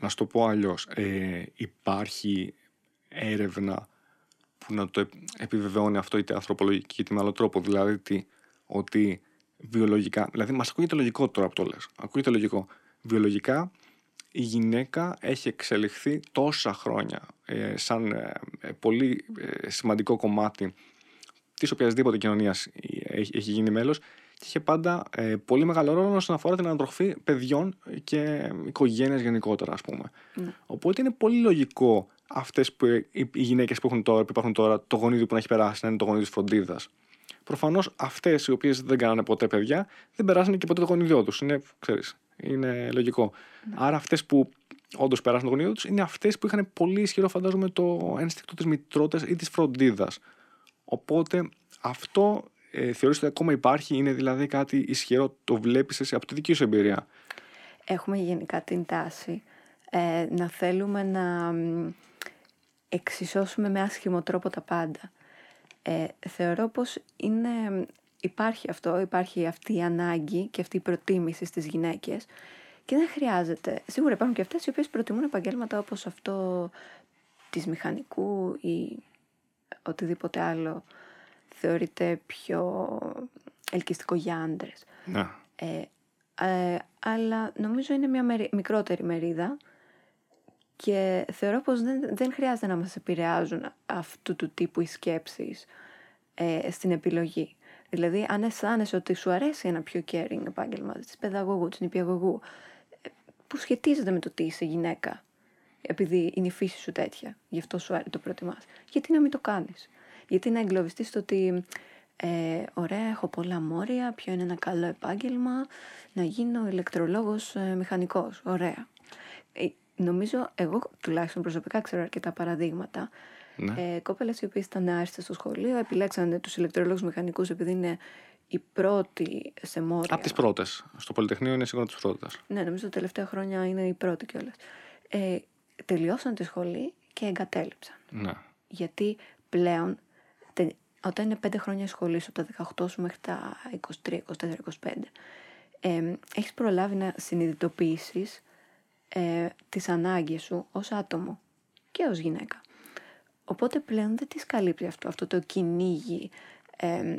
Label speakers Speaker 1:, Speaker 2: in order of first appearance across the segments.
Speaker 1: να σου το πω αλλιώς, ε, υπάρχει έρευνα που να το επιβεβαιώνει αυτό είτε ανθρωπολογική είτε με άλλο τρόπο. Δηλαδή τι, ότι βιολογικά, δηλαδή μας ακούγεται λογικό τώρα που το λες, ακούγεται λογικό. Βιολογικά η γυναίκα έχει εξελιχθεί τόσα χρόνια ε, σαν ε, πολύ ε, σημαντικό κομμάτι της οποιασδήποτε κοινωνίας έχει, έχει γίνει μέλος και είχε πάντα ε, πολύ μεγάλο ρόλο όσον αφορά την ανατροφή παιδιών και οικογένειε γενικότερα, ας πούμε.
Speaker 2: Ναι.
Speaker 1: Οπότε είναι πολύ λογικό αυτές που οι γυναίκες που, έχουν τώρα, που υπάρχουν τώρα, το γονίδι που να έχει περάσει να είναι το γονίδι της φροντίδας. Προφανώς αυτές οι οποίες δεν κάνανε ποτέ παιδιά δεν περάσανε και ποτέ το γονίδιό τους. Είναι, ξέρεις, είναι λογικό. Άρα αυτές που όντως περάσαν το γονίδιο τους είναι αυτές που είχαν πολύ ισχυρό, φαντάζομαι, το ένστικτο της μητρότητας ή της φροντίδας. Οπότε αυτό ε, θεωρείς ότι ακόμα υπάρχει, είναι δηλαδή κάτι ισχυρό, το βλέπεις εσύ από τη δική σου εμπειρία;
Speaker 2: Έχουμε γενικά την τάση ε, να θέλουμε να μ, εξισώσουμε με άσχημο τρόπο τα πάντα. Ε, θεωρώ πως είναι, υπάρχει αυτό, υπάρχει αυτή η ανάγκη και αυτή η προτίμηση στις γυναίκες και δεν χρειάζεται. Σίγουρα υπάρχουν και αυτές οι οποίες προτιμούν επαγγέλματα όπως αυτό της μηχανικού ή οτιδήποτε άλλο θεωρείται πιο ελκυστικό για άντρες.
Speaker 1: Να.
Speaker 2: Ε, ε, αλλά νομίζω είναι μια μερι- μικρότερη μερίδα και θεωρώ πως δεν, δεν χρειάζεται να μας επηρεάζουν αυτού του τύπου οι σκέψεις ε, στην επιλογή. Δηλαδή, αν αισθάνεσαι ότι σου αρέσει ένα πιο caring επάγγελμα της παιδαγωγού, της νηπιαγωγού, ε, που σχετίζεται με το τι είσαι γυναίκα, επειδή είναι η φύση σου τέτοια, γι' αυτό σου άρεσε το προτιμάς, γιατί να μην το κάνεις; Γιατί να εγκλωβιστείς στο ότι ε, ωραία, έχω πολλά μόρια, ποιο είναι ένα καλό επάγγελμα, να γίνω ηλεκτρολόγος ε, μηχανικός. Ωραία. Ε, νομίζω, εγώ τουλάχιστον προσωπικά ξέρω αρκετά παραδείγματα.
Speaker 1: Ναι.
Speaker 2: Ε, κόπελες οι οποίες ήταν άριστες στο σχολείο, επιλέξανε τους ηλεκτρολόγους μηχανικούς επειδή είναι οι πρώτοι σε μόρια.
Speaker 1: Από τις πρώτες. Στο Πολυτεχνείο είναι σίγουρα τις πρώτες.
Speaker 2: Ναι, νομίζω τα τελευταία χρόνια είναι οι πρώτοι κιόλας. Ε, τελειώσαν τη σχολή και εγκατέλειψαν.
Speaker 1: Ναι.
Speaker 2: Γιατί πλέον, τε- όταν είναι πέντε χρόνια σχολής σου, από τα 18 σου μέχρι τα 23, 24, 25, ε, έχεις προλάβει να συνειδητοποιήσεις ε, τις ανάγκες σου ως άτομο και ως γυναίκα. Οπότε πλέον δεν τις καλύπτει αυτό, αυτό το κυνήγι ε, ε,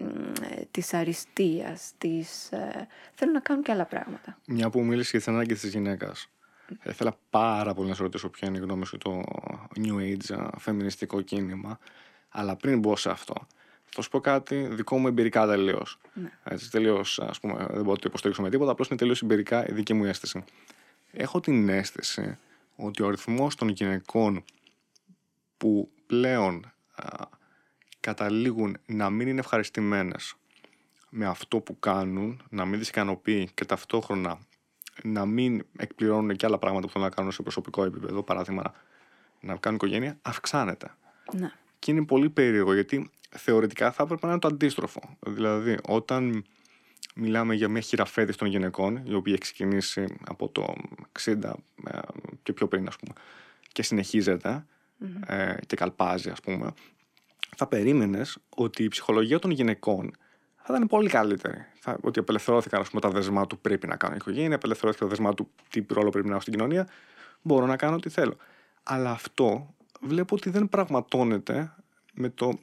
Speaker 2: της αριστείας, της... Ε, θέλουν να κάνουν και άλλα πράγματα.
Speaker 1: Μια που μίλησες για τις ανάγκες της γυναίκας. Θα ήθελα πάρα πολύ να σε ρωτήσω ποια είναι η γνώμη σου το New Age α, φεμινιστικό κίνημα. Αλλά πριν μπω σε αυτό, θα σου πω κάτι δικό μου εμπειρικά τελείως.
Speaker 2: Ναι.
Speaker 1: Έτσι, τελείως, ας πούμε, δεν μπορώ να το υποστηρίξω με τίποτα, απλώς είναι τελείως εμπειρικά η δική μου αίσθηση. Έχω την αίσθηση ότι ο αριθμός των γυναικών που πλέον α, καταλήγουν να μην είναι ευχαριστημένες με αυτό που κάνουν, να μην τις ικανοποιεί και ταυτόχρονα να μην εκπληρώνουν και άλλα πράγματα που θέλουν να κάνουν σε προσωπικό επίπεδο, παράδειγμα να, να κάνουν οικογένεια, αυξάνεται.
Speaker 2: Ναι.
Speaker 1: Και είναι πολύ περίεργο γιατί θεωρητικά θα έπρεπε να είναι το αντίστροφο. Δηλαδή, όταν μιλάμε για μια χειραφέτηση των γυναικών, η οποία έχει ξεκινήσει από το 60 ε, και πιο πριν, ας πούμε, και συνεχίζεται ε, και καλπάζει, ας πούμε, θα περίμενες ότι η ψυχολογία των γυναικών θα ήταν πολύ καλύτερη. Θα, ότι απελευθερώθηκαν ας πούμε, τα δεσμά του πρέπει να κάνω οικογένεια, απελευθερώθηκαν τα δεσμά του τι ρόλο πρέπει να έχω στην κοινωνία, μπορώ να κάνω ό,τι θέλω. Αλλά αυτό βλέπω ότι δεν πραγματώνεται με το.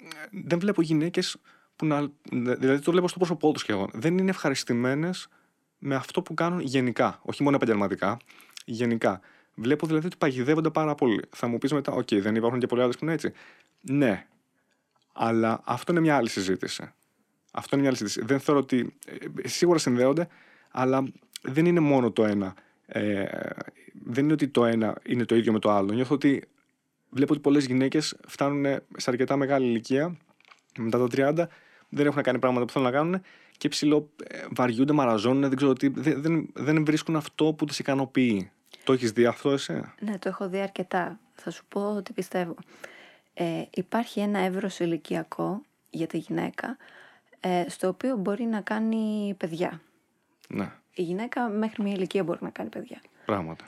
Speaker 1: Δεν βλέπω γυναίκες που να. Δηλαδή το βλέπω στο πρόσωπό τους σχεδόν. Δεν είναι ευχαριστημένες με αυτό που κάνουν γενικά. Όχι μόνο επαγγελματικά, γενικά. Βλέπω δηλαδή ότι παγιδεύονται πάρα πολύ. Θα μου πεις μετά, οκ, δεν υπάρχουν και πολλοί άντρες που είναι έτσι. Ναι, αλλά αυτό είναι μια άλλη συζήτηση. Αυτό είναι μια άλλη συζήτηση. Δεν θεωρώ ότι. ε, σίγουρα συνδέονται, αλλά δεν είναι μόνο το ένα. Ε, δεν είναι ότι το ένα είναι το ίδιο με το άλλο. Νιώθω ότι βλέπω ότι πολλές γυναίκες φτάνουν σε αρκετά μεγάλη ηλικία, μετά τα 30, δεν έχουν κάνει πράγματα που θέλουν να κάνουν και ψηλό ε, βαριούνται, μαραζώνουν, δεν ξέρω τι. Δεν, δεν, δεν βρίσκουν αυτό που τις ικανοποιεί. Το έχεις δει αυτό εσύ;
Speaker 2: Ναι, το έχω δει αρκετά. Θα σου πω ότι πιστεύω. Ε, υπάρχει ένα εύρος ηλικιακό για τη γυναίκα, ε, στο οποίο μπορεί να κάνει παιδιά.
Speaker 1: Ναι,
Speaker 2: Η γυναίκα μέχρι μια ηλικία μπορεί να κάνει παιδιά.
Speaker 1: πράγματα.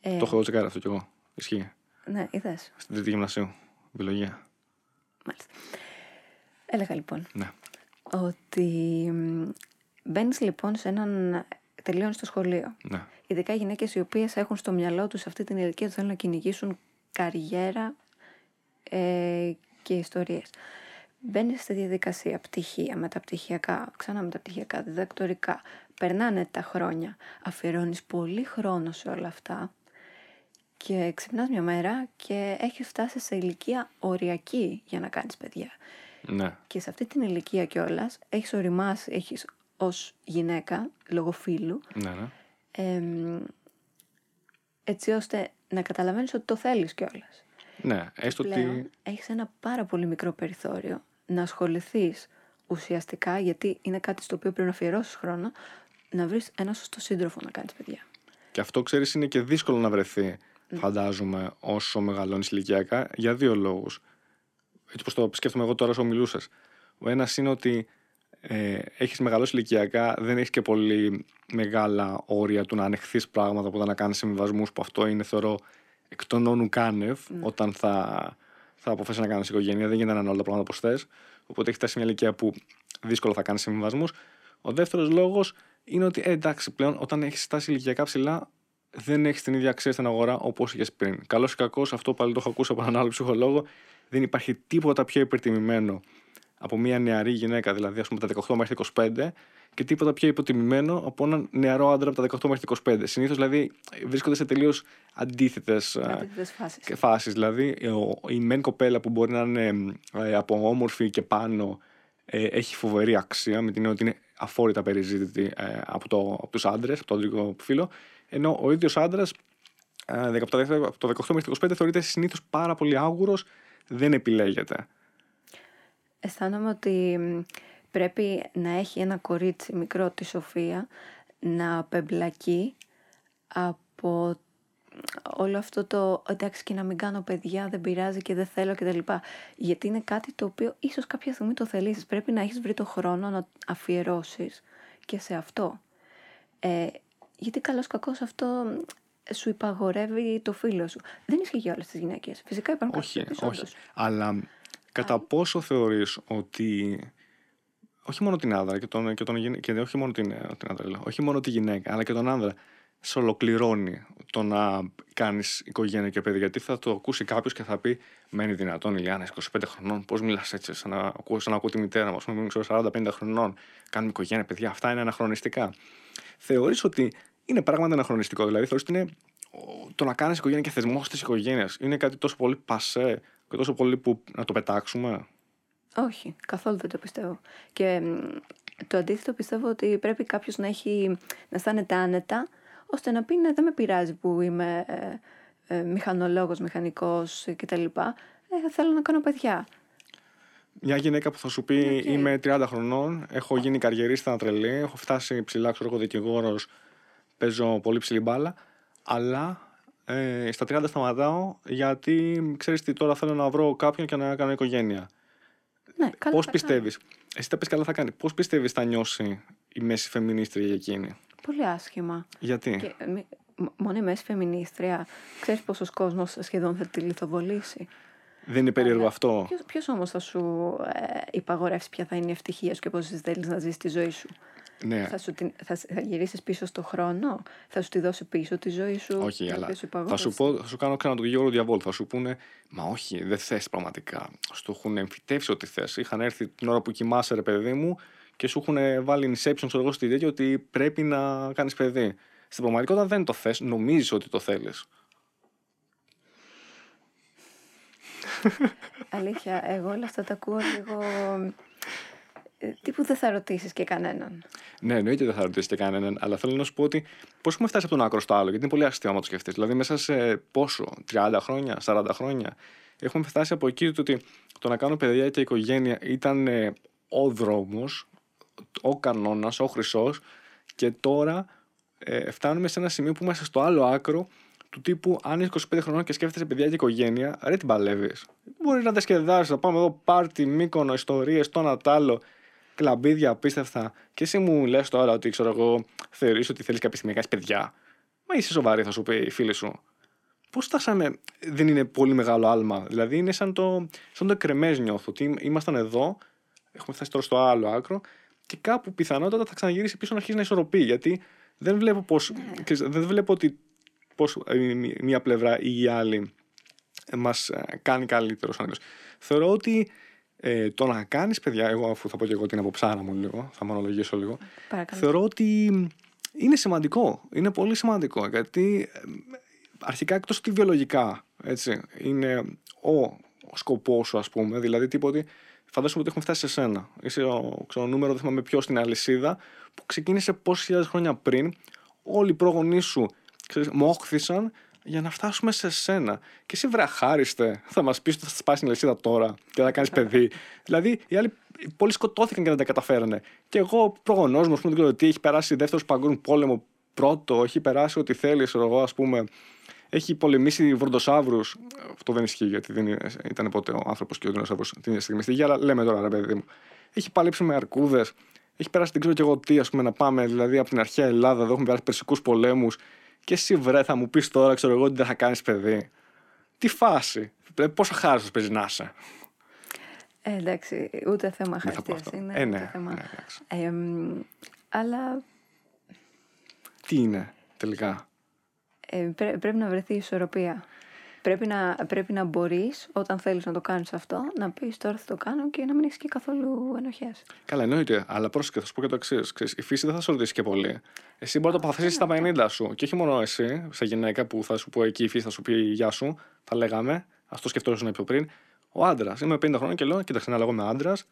Speaker 2: Ε,
Speaker 1: Το έχω τσεκάρει αυτό κι εγώ. Ισχύει.
Speaker 2: Ναι, είδες.
Speaker 1: Στην τρίτη γυμνασίου. Βιολογία.
Speaker 2: Μάλιστα. Έλεγα λοιπόν
Speaker 1: Ναι.
Speaker 2: ότι μπαίνεις λοιπόν σε έναν τελειώνει στο σχολείο.
Speaker 1: Ναι.
Speaker 2: Ειδικά γυναίκες οι οποίες έχουν στο μυαλό τους αυτή την ηλικία ότι θέλουν να κυνηγήσουν καριέρα ε, και ιστορίες. Μπαίνεις στη διαδικασία πτυχία, μεταπτυχιακά, ξανά μεταπτυχιακά, διδακτορικά. Περνάνε τα χρόνια. Αφιερώνεις πολύ χρόνο σε όλα αυτά και ξυπνάς μια μέρα και έχει φτάσει σε ηλικία οριακή για να κάνεις παιδιά.
Speaker 1: Ναι.
Speaker 2: Και σε αυτή την ηλικία κιόλας έχεις οριμάσει, έχεις ως γυναίκα, λόγω φίλου,
Speaker 1: Ναι, ναι.
Speaker 2: εμ, έτσι ώστε να καταλαβαίνεις ότι το θέλεις κιόλας.
Speaker 1: Ναι, έστω
Speaker 2: Πλέον
Speaker 1: ότι.
Speaker 2: έχεις ένα πάρα πολύ μικρό περιθώριο να ασχοληθείς ουσιαστικά, γιατί είναι κάτι στο οποίο πρέπει να αφιερώσεις χρόνο, να βρεις ένα σωστό σύντροφο να κάνεις παιδιά.
Speaker 1: Και αυτό ξέρεις είναι και δύσκολο να βρεθεί,
Speaker 2: Ναι.
Speaker 1: Φαντάζομαι, όσο μεγαλώνεις ηλικιακά, για δύο λόγους. Έτσι όπως το σκέφτομαι εγώ τώρα όσο μιλούσες. Ο ένας είναι ότι ε, έχεις μεγαλώσει ηλικιακά, δεν έχεις και πολύ μεγάλα όρια του να ανεχθείς πράγματα που να κάνεις συμβιβασμούς, που αυτό είναι, θεωρώ, εκ των όνου κάνευ, όταν θα, θα αποφασίσεις να κάνεις οικογένεια. Δεν γίνεται να είναι όλα τα πράγματα όπως θες. Οπότε έχεις φτάσει σε μια ηλικία που δύσκολα θα κάνεις συμβιβασμούς. Ο δεύτερος λόγος είναι ότι ε, εντάξει, πλέον όταν έχεις φτάσει ηλικιακά ψηλά, δεν έχεις την ίδια αξία στην αγορά όπως είχες πριν. Καλός ή κακός, αυτό πάλι το έχω ακούσει από έναν άλλο ψυχολόγο, δεν υπάρχει τίποτα πιο υπερτιμημένο από μια νεαρή γυναίκα, δηλαδή ας πούμε τα 18 μέχρι 25, και τίποτα πιο υποτιμημένο από έναν νεαρό άντρα από τα 18 μέχρι 25. Συνήθως δηλαδή βρίσκονται σε τελείως αντίθετες
Speaker 2: Αντίθετες φάσεις.
Speaker 1: και φάσεις. Δηλαδή, ο, η μεν κοπέλα που μπορεί να είναι ε, από όμορφη και πάνω ε, έχει φοβερή αξία, με την έννοια ότι είναι αφόρητα περιζήτητη ε, από, το, από τους άντρες, από το άντρικο φύλλο, ενώ ο ίδιος άντρας ε, από το 18 από το 18 μέχρι το 25 θεωρείται συνήθως πάρα πολύ άγουρος, δεν επιλέγεται.
Speaker 2: Αισθάνομαι ότι μ, πρέπει να έχει ένα κορίτσι μικρό τη Σοφία να απεμπλακεί από όλο αυτό το εντάξει και να μην κάνω παιδιά, δεν πειράζει και δεν θέλω κτλ. Γιατί είναι κάτι το οποίο ίσως κάποια στιγμή το θελήσεις. Πρέπει να έχεις βρει το χρόνο να αφιερώσεις και σε αυτό. Ε, γιατί καλώς κακώς αυτό μ, σου υπαγορεύει το φίλο σου. Δεν ισχύει για όλες τις γυναίκες. Φυσικά υπάρχουν
Speaker 1: όχι,
Speaker 2: κάποιες
Speaker 1: όχι.
Speaker 2: όντως.
Speaker 1: Αλλά κατά πόσο θεωρείς ότι όχι μόνο την άνδρα και, τον, και, τον, γυνα- και όχι μόνο την, ε, την άνδρα, λέω, όχι μόνο τη γυναίκα, αλλά και τον άνδρα σε ολοκληρώνει το να κάνεις οικογένεια και παιδί; Γιατί θα το ακούσει κάποιος και θα πει: Μένει δυνατόν, Ηλιάνα, 25 χρονών, πώς μιλάς έτσι, σαν να, ακούω, σαν να ακούω τη μητέρα μου, ας πούμε, ξέρω, 40-50 χρονών, κάνουμε οικογένεια, παιδιά, αυτά είναι αναχρονιστικά. Θεωρείς ότι είναι πράγματι αναχρονιστικό, δηλαδή θεωρείς ότι είναι ο- το να κάνεις οικογένεια και θεσμό της οικογένειας είναι κάτι τόσο πολύ πασέ και τόσο πολύ που να το πετάξουμε;
Speaker 2: Όχι, καθόλου δεν το πιστεύω. Και μ, το αντίθετο πιστεύω ότι πρέπει κάποιος να, έχει, να αισθάνεται άνετα, ώστε να πει ναι, δεν με πειράζει που είμαι ε, ε, μηχανολόγος, μηχανικός κτλ. Ε, θέλω να κάνω παιδιά.
Speaker 1: Μια γυναίκα που θα σου πει
Speaker 2: Οκ.
Speaker 1: είμαι 30 χρονών, έχω γίνει καριερίστα τρελή, έχω φτάσει ψηλά, ξέρω εγώ δικηγόρος, παίζω πολύ ψηλή μπάλα, αλλά ε, στα 30 σταματάω γιατί ξέρεις τι τώρα θέλω να βρω κάποιον και να κάνω οικογένεια.
Speaker 2: Ναι, καλά
Speaker 1: Πώς
Speaker 2: θα
Speaker 1: πιστεύεις, εσύ τα πεις καλά θα κάνει, πώς πιστεύεις θα νιώσει η μέση φεμινίστρια για εκείνη;
Speaker 2: κάνει. Πολύ άσχημα.
Speaker 1: Γιατί;
Speaker 2: Και, ε, μη- μ- μόνο η μέση φεμινίστρια, ξέρεις πόσος κόσμος σχεδόν θα τη λιθοβολήσει.
Speaker 1: Δεν είναι περίεργο αυτό;
Speaker 2: Ποιος, ποιος όμως θα σου ε, υπαγορεύσει ποια θα είναι η ευτυχία σου και πώς εσύ θέλεις να ζεις τη ζωή σου;
Speaker 1: Ναι,
Speaker 2: Θα, σου την, θα, θα γυρίσεις πίσω στο χρόνο, θα σου τη δώσει πίσω τη ζωή σου;
Speaker 1: όχι,
Speaker 2: την
Speaker 1: αλλά
Speaker 2: οποία σου
Speaker 1: θα
Speaker 2: υπαγόρευσε.
Speaker 1: σου, πω, θα σου κάνω ξανά τον Γιώργο Διαβόλ. Θα σου πούνε, Μα όχι, δεν θες πραγματικά. Στο έχουν εμφυτεύσει ό,τι θες. Είχαν έρθει την ώρα που κοιμάσαι, ρε παιδί μου, και σου έχουν βάλει inception, ξέρω εγώ, στη τέτοια ότι πρέπει να κάνεις παιδί. Στην πραγματικότητα δεν το θες, νομίζεις ότι το θέλεις.
Speaker 2: Αλήθεια, εγώ όλα αυτά τα ακούω λίγο... ε, Τύπου δεν θα ρωτήσεις και κανέναν.
Speaker 1: Ναι, εννοείται δεν θα ρωτήσεις και κανέναν, αλλά θέλω να σου πω ότι πώς έχουμε φτάσει από τον άκρο στο άλλο, γιατί είναι πολύ αστείο άμα το σκεφτείς. Δηλαδή, μέσα σε πόσο, 30 χρόνια, 40 χρόνια, έχουμε φτάσει από εκεί το ότι το να κάνω παιδιά και οικογένεια ήταν ε, ο δρόμος, ο κανόνας, ο χρυσός, και τώρα ε, φτάνουμε σε ένα σημείο που είμαστε στο άλλο άκρο του τύπου αν είσαι 25 χρονών και σκέφτεσαι παιδιά και οικογένεια, ρε την παλεύεις. Μπορείς να τα σκεδάσει, να πάμε εδώ πάρτι, μήκονο, ιστορίες, το ένα τ' άλλο, κλαμπίδια απίστευτα. Και εσύ μου λες τώρα ότι ξέρω εγώ, θεωρείς ότι θέλεις κάποια στιγμή να κάνεις παιδιά. Μα είσαι σοβαρή, θα σου πει η φίλη σου. Πώς φτάσαμε, δεν είναι πολύ μεγάλο άλμα. Δηλαδή είναι σαν το, σαν το εκρεμέ νιώθω. Ότι ήμασταν εδώ, έχουμε φτάσει τώρα στο άλλο άκρο και κάπου πιθανότατα θα ξαναγυρίσει πίσω να αρχίσει να ισορροπεί. Γιατί δεν βλέπω πώς, δεν βλέπω ότι πώς μία πλευρά ή η άλλη μας κάνει καλύτερο Θεωρώ ότι ε, το να κάνεις, παιδιά, εγώ αφού θα πω και εγώ την αποψάρα μου λίγο, θα μονολογήσω λίγο.
Speaker 2: Παρακαλώ.
Speaker 1: Θεωρώ ότι είναι σημαντικό. Είναι πολύ σημαντικό. Γιατί ε, αρχικά εκτός ότι βιολογικά έτσι, είναι ο, ο σκοπός σου, ας πούμε, δηλαδή τίποτε. Φαντάζομαι ότι έχουμε φτάσει σε σένα. Είσαι ο ξέρω, νούμερο, δεν θυμάμαι ποιος στην αλυσίδα, που ξεκίνησε πόσες χιλιάδες χρόνια πριν. Όλοι οι πρόγονεί σου ξέρεις, μόχθησαν για να φτάσουμε σε σένα. Και εσύ βραχάριστε, θα μας πεις ότι θα σπάσει την αλυσίδα τώρα και θα κάνεις παιδί. δηλαδή, οι άλλοι πολλοί σκοτώθηκαν και δεν τα καταφέρανε. Και εγώ, προγονός μου, ας πούμε, δεν ξέρω τι, έχει περάσει δεύτερος παγκόσμιο πόλεμο πρώτο, έχει περάσει ό,τι θέλει, εγώ, ας πούμε. Έχει πολεμήσει βροντοσαύρους. Αυτό δεν ισχύει γιατί δεν ήταν ποτέ ο άνθρωπος και ο δεινόσαυρος την ίδια στιγμή στη γη, αλλά λέμε τώρα, ρε παιδί μου. Έχει παλέψει με αρκούδες. Έχει περάσει δεν ξέρω και εγώ τι, ας πούμε, να πάμε δηλαδή από την αρχαία Ελλάδα, εδώ έχουμε περάσει περσικούς πολέμους. Και εσύ βρε θα μου πεις τώρα, ξέρω εγώ, ότι δεν θα κάνεις παιδί. Τι φάση. Πόσο χάρη παίζει να είσαι.
Speaker 2: Ε, εντάξει, ούτε θέμα χαρτιά είναι. Ε,
Speaker 1: ναι,
Speaker 2: θέμα...
Speaker 1: ναι,
Speaker 2: ε, αλλά.
Speaker 1: Τι είναι τελικά;
Speaker 2: Ε, πρέ, πρέπει να βρεθεί ισορροπία. Πρέπει να, πρέπει να μπορείς, όταν θέλεις να το κάνεις αυτό, να πεις τώρα θα το κάνω και να μην έχεις και καθόλου ενοχές.
Speaker 1: Καλά, εννοείται. Αλλά πρόσεχε, θα σου πω και το εξής. Η φύση δεν θα σε ρωτήσει και πολύ. Εσύ μπορεί να το αποφασίσει στα 50 σου. Και όχι μόνο εσύ, σε γυναίκα που θα σου πω εκεί η φύση θα σου πει Γεια σου, θα λέγαμε. Αυτό σκεφτόσουν πιο πριν. Ο άντρας. Είμαι 50 χρόνια και λέω: Κοίταξε, να λέγω με άντρας.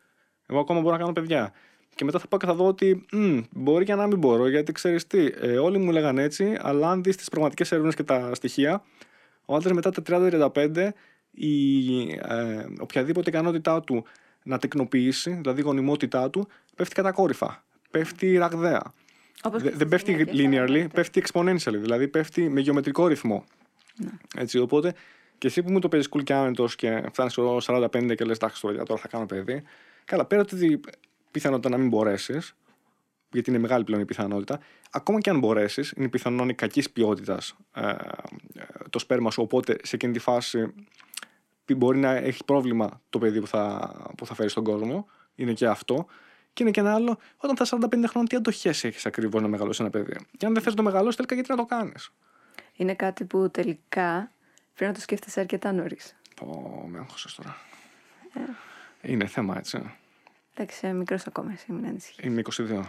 Speaker 1: Εγώ ακόμα μπορώ να κάνω παιδιά. Και μετά θα πάω και θα δω ότι μ, μπορεί και να μην μπορώ, γιατί ξέρεις τι, ε, όλοι μου λέγανε έτσι, αλλά αν δεις τις πραγματικές έρευνες και τα στοιχεία, ο άντρας μετά τα 30-35, η ε, οποιαδήποτε ικανότητά του να τεκνοποιήσει, δηλαδή η γονιμότητά του, πέφτει κατακόρυφα. Πέφτει ραγδαία. δεν πέφτει linearly, πέφτει exponentially, δηλαδή πέφτει με γεωμετρικό ρυθμό.
Speaker 2: Ναι.
Speaker 1: Έτσι, οπότε και εσύ που μου το παίζεις cool και άνετος και φτάνεις στο 45 και λες: Εντάξει, τώρα θα κάνω παιδί. Καλά, πέρα ότι πιθανότητα να μην μπορέσεις, γιατί είναι μεγάλη πλέον η πιθανότητα, ακόμα και αν μπορέσεις, είναι πιθανό να είναι κακής ποιότητας ε, το σπέρμα σου. Οπότε σε εκείνη τη φάση μπορεί να έχει πρόβλημα το παιδί που θα, που θα φέρει στον κόσμο. Είναι και αυτό. Και είναι και ένα άλλο, όταν θα 45 χρόνια, τι αντοχές έχεις ακριβώς να μεγαλώσεις ένα παιδί; Και αν δεν θες να το μεγαλώσεις, τελικά γιατί να το κάνεις;
Speaker 2: Είναι κάτι που τελικά πρέπει να το σκέφτεσαι αρκετά νωρίς.
Speaker 1: Πω, με άγχωσες τώρα. Ε. Είναι θέμα, έτσι.
Speaker 2: Εντάξει, μικρός ακόμα, εσύ μην ανησυχείς.
Speaker 1: Είμαι 22.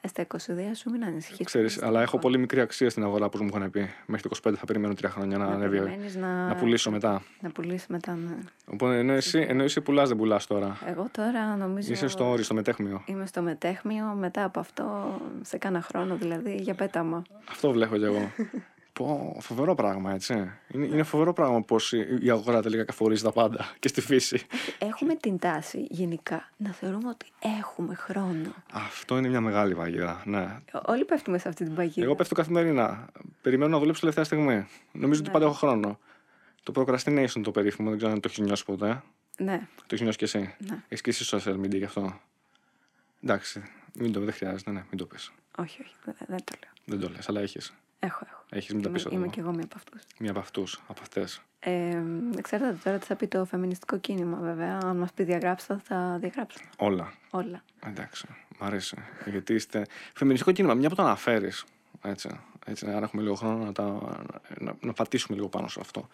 Speaker 2: Ε, στα 22 σου μην ανησυχείς.
Speaker 1: Ξέρεις, αλλά έχω πολύ μικρή αξία στην αγορά, όπως μου είχαν πει. Μέχρι το 25 θα περιμένω τρία χρόνια να, να ανέβει.
Speaker 2: Να...
Speaker 1: να πουλήσω μετά.
Speaker 2: Να πουλήσεις μετά, ναι.
Speaker 1: Οπότε ενώ εσύ, ενώ εσύ πουλάς, δεν πουλάς τώρα.
Speaker 2: Εγώ τώρα νομίζω.
Speaker 1: Είσαι στο όρι, στο μετέχμιο.
Speaker 2: Είμαι στο μετέχμιο. Μετά από αυτό, σε κάνα χρόνο δηλαδή, για πέταμα.
Speaker 1: Αυτό βλέπω κι εγώ. Πω, φοβερό πράγμα, έτσι. Είναι, είναι φοβερό πράγμα πώς η αγορά τελικά καθορίζει τα πάντα και στη φύση.
Speaker 2: Έχουμε την τάση γενικά να θεωρούμε ότι έχουμε χρόνο.
Speaker 1: Αυτό είναι μια μεγάλη παγίδα. Ναι.
Speaker 2: Όλοι πέφτουμε σε αυτή την παγίδα.
Speaker 1: Εγώ πέφτω καθημερινά. Περιμένω να δουλέψω τελευταία στιγμή. Νομίζω ναι. ότι πάντα έχω χρόνο. Το procrastination το περίφημο, δεν ξέρω αν το έχεις νιώσει ποτέ.
Speaker 2: Ναι.
Speaker 1: Το έχεις νιώσει κι εσύ.
Speaker 2: Ναι.
Speaker 1: Έχεις και εσύ social media γι' αυτό. Εντάξει. Μην το, δεν χρειάζεται, ναι, μην το πεις.
Speaker 2: Όχι, όχι, δεν το λέω.
Speaker 1: Δεν το λες, αλλά έχεις.
Speaker 2: Έχω, έχω.
Speaker 1: Έχεις μην τα πει
Speaker 2: Είμαι και εγώ μία από αυτούς.
Speaker 1: Μία από αυτούς, από αυτές.
Speaker 2: Ε, ξέρετε τώρα τι θα πει το φεμινιστικό κίνημα, βέβαια. Αν μας πει διαγράψτε, θα διαγράψουμε.
Speaker 1: Όλα.
Speaker 2: Όλα.
Speaker 1: Εντάξει. Μ' αρέσει. Γιατί είστε. Φεμινιστικό κίνημα, μια που το αναφέρεις. Έτσι, έτσι, αν έχουμε λίγο χρόνο να, τα, να, να πατήσουμε λίγο πάνω σε αυτό.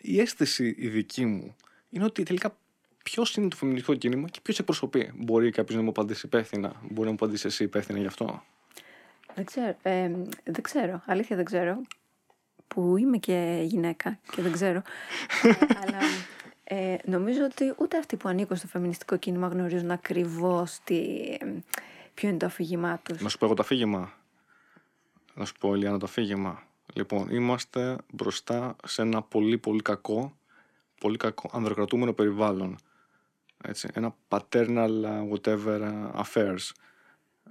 Speaker 1: Η αίσθηση η δική μου είναι ότι τελικά ποιος είναι το φεμινιστικό κίνημα και ποιος εκπροσωπεί. Μπορεί κάποιος να μου απαντήσει υπεύθυνα, μπορεί να μου απαντήσει εσύ υπεύθυνα γι' αυτό.
Speaker 2: Δεν ξέρω. Ε, δεν ξέρω. Αλήθεια δεν ξέρω. Που είμαι και γυναίκα και δεν ξέρω. ε, αλλά ε, νομίζω ότι ούτε αυτοί που ανήκουν στο φεμινιστικό κίνημα γνωρίζουν ακριβώς ποιο είναι το αφήγημά τους.
Speaker 1: Να σου πω εγώ το αφήγημα. Να σου πω, Ελιάνα, το αφήγημα. Λοιπόν, είμαστε μπροστά σε ένα πολύ πολύ κακό, πολύ κακό ανδροκρατούμενο περιβάλλον. Έτσι, ένα paternal whatever affairs.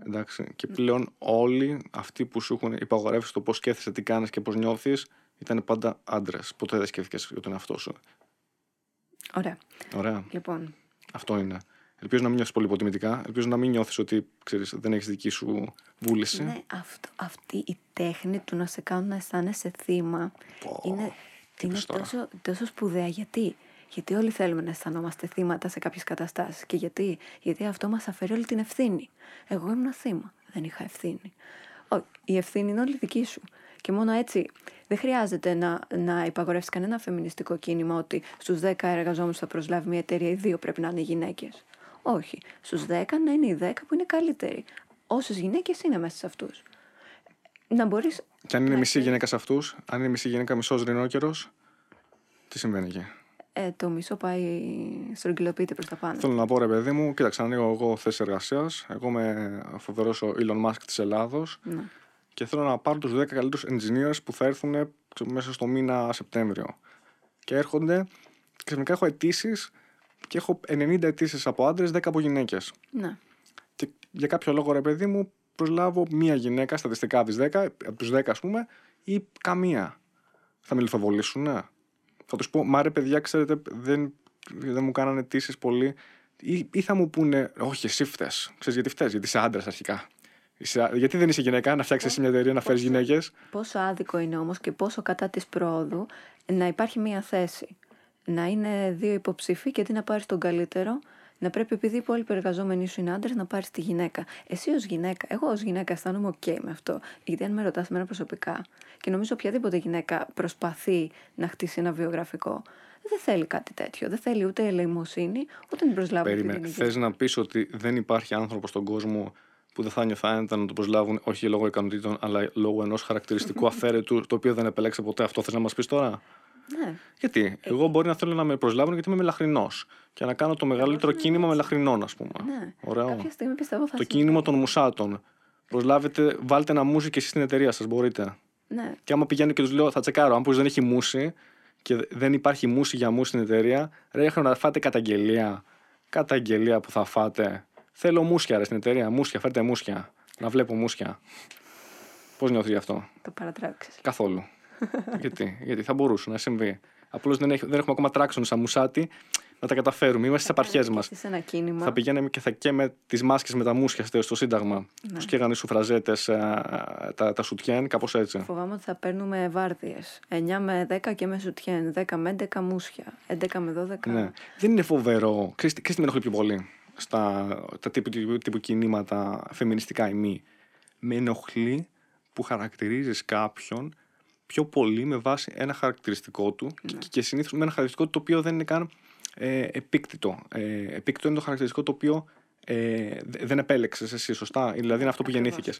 Speaker 1: Εντάξει. Και πλέον όλοι αυτοί που σου έχουν υπαγορεύσει το πώς σκέφτεσαι, τι κάνεις και πώς νιώθεις, ήταν πάντα άντρες. Ποτέ δεν σκέφτηκες για τον εαυτό σου.
Speaker 2: Ωραία.
Speaker 1: Ωραία.
Speaker 2: Λοιπόν.
Speaker 1: Αυτό είναι. Ελπίζω να μην νιώθεις πολύ υποτιμητικά. Ελπίζω να μην νιώθεις ότι ξέρεις, δεν έχεις δική σου βούληση.
Speaker 2: Ναι, αυτό, αυτή η τέχνη του να σε κάνουν να αισθάνεσαι θύμα
Speaker 1: Πω,
Speaker 2: είναι, είναι τόσο, τόσο σπουδαία. Γιατί γιατί όλοι θέλουμε να αισθανόμαστε θύματα σε κάποιες καταστάσεις. Και γιατί, γιατί αυτό μας αφαιρεί όλη την ευθύνη. Εγώ ήμουν θύμα. Δεν είχα ευθύνη. Όχι, η ευθύνη είναι όλη δική σου. Και μόνο έτσι δεν χρειάζεται να, να υπαγορεύσεις κανένα φεμινιστικό κίνημα ότι στους 10 εργαζόμενους θα προσλάβει μια εταιρεία, οι δύο πρέπει να είναι γυναίκες. Όχι. Στους 10 να είναι οι 10 που είναι καλύτεροι. Όσες γυναίκες είναι μέσα σε αυτούς. Να μπορείς.
Speaker 1: Και αν είναι μισή γυναίκα σε αυτούς, αν είναι μισή γυναίκα μισός ρινόκερο, τι συμβαίνει εκεί;
Speaker 2: Ε, το μισό πάει στρογγυλοποιείται προς τα πάνω.
Speaker 1: Θέλω να πω ρε παιδί μου, κοίταξε, ανοίγω εγώ θέση εργασίας. Εγώ είμαι φοβερός ο Elon Musk της Ελλάδος.
Speaker 2: Ναι.
Speaker 1: Και θέλω να πάρω τους 10 καλύτερους engineers που θα έρθουν μέσα στο μήνα Σεπτέμβριο. Και έρχονται, ξαφνικά έχω αιτήσεις και έχω 90 αιτήσεις από άντρες, 10 από γυναίκες.
Speaker 2: Ναι.
Speaker 1: Και για κάποιο λόγο, ρε παιδί μου, προσλάβω μία γυναίκα στατιστικά από, 10, από τους 10, ας πούμε, ή καμία. Θα με λιθοβολήσουν, ναι. Θα τους πω, μα ρε παιδιά, ξέρετε, δεν, δεν μου κάνανε αιτήσεις πολύ. Ή, ή θα μου πούνε, Όχι, εσύ φταίει. Ξέρεις γιατί φταίει, γιατί είσαι άντρας αρχικά. Είσαι, γιατί δεν είσαι γυναίκα, να φτιάξεις εσύ μια εταιρεία, να φέρεις γυναίκες.
Speaker 2: Πόσο άδικο είναι όμως και πόσο κατά της πρόοδου να υπάρχει μία θέση. Να είναι δύο υποψήφοι και αντί να πάρεις τον καλύτερο, να πρέπει επειδή οι υπόλοιποι εργαζόμενοι σου είναι άντρες να πάρεις τη γυναίκα. Εσύ ως γυναίκα, εγώ ως γυναίκα αισθάνομαι OK με αυτό. Γιατί αν με ρωτάς εμένα προσωπικά, και νομίζω οποιαδήποτε γυναίκα προσπαθεί να χτίσει ένα βιογραφικό, δεν θέλει κάτι τέτοιο. Δεν θέλει ούτε ελεημοσύνη, ούτε την προσλάβουν.
Speaker 1: Περίμενε. Θες να πεις ότι δεν υπάρχει άνθρωπο στον κόσμο που δεν θα νιώθει άνετα να το προσλάβουν όχι λόγω ικανοτήτων, αλλά λόγω ενός χαρακτηριστικού αφαίρετου, το οποίο δεν επέλεξε ποτέ. Αυτό θες να μας πεις τώρα;
Speaker 2: Ναι.
Speaker 1: Γιατί; Εγώ μπορεί να θέλω να με προσλάβουν γιατί είμαι μελαχρινός. Και να κάνω το μεγαλύτερο κίνημα μελαχρινών, ας πούμε.
Speaker 2: Ναι.
Speaker 1: Ωραίο.
Speaker 2: Κάποια στιγμή πιστεύω θα
Speaker 1: Το κίνημα των μουσάτων. Προσλάβετε, βάλτε ένα μουσι και εσείς στην εταιρεία σας, μπορείτε.
Speaker 2: Ναι.
Speaker 1: Και άμα πηγαίνω και τους λέω, θα τσεκάρω. Αν δεν έχει μουσι και δεν υπάρχει μουσι για μουσι στην εταιρεία, ρε, έχω να φάτε καταγγελία. Καταγγελία που θα φάτε. Θέλω μουσια ρε στην εταιρεία. Μουσια, φέρτε μουσια. Να βλέπω μουσια. Πώς νιώθεις γι' αυτό;
Speaker 2: Το παρατράξει.
Speaker 1: Καθόλου. γιατί, γιατί θα μπορούσε να συμβεί. Απλώς δεν, έχ- δεν έχουμε ακόμα τράξουν σαν μουσάτι να τα καταφέρουμε. Είμαστε στις απαρχές μας.
Speaker 2: Σε ένα κίνημα.
Speaker 1: Θα πηγαίναμε και θα καίμε τις μάσκες με τα μουσια στο στο Σύνταγμα.
Speaker 2: Ναι.
Speaker 1: Που σκέγανε οι σουφραζέτες τα, τα σουτιέν, κάπως έτσι.
Speaker 2: Φοβάμαι ότι θα παίρνουμε βάρδιες. 9 με 10 και με σουτιέν. 10 με 11 μουσια. 11 με 12.
Speaker 1: Ναι. Δεν είναι φοβερό. Ξέρεις, τι- ξέρεις τι με ενοχλεί πιο πολύ στα τα τύπου, τύπου, τύπου κινήματα φεμινιστικά ή μη. Με ενοχλεί που χαρακτηρίζεις κάποιον πιο πολύ με βάση ένα χαρακτηριστικό του και, και συνήθως με ένα χαρακτηριστικό του το οποίο δεν είναι καν ε, επίκτητο. Ε, επίκτητο είναι το χαρακτηριστικό το οποίο ε, δε- δεν επέλεξες εσύ, σωστά; Δηλαδή είναι αυτό που
Speaker 2: Ακριβώς.
Speaker 1: γεννήθηκες.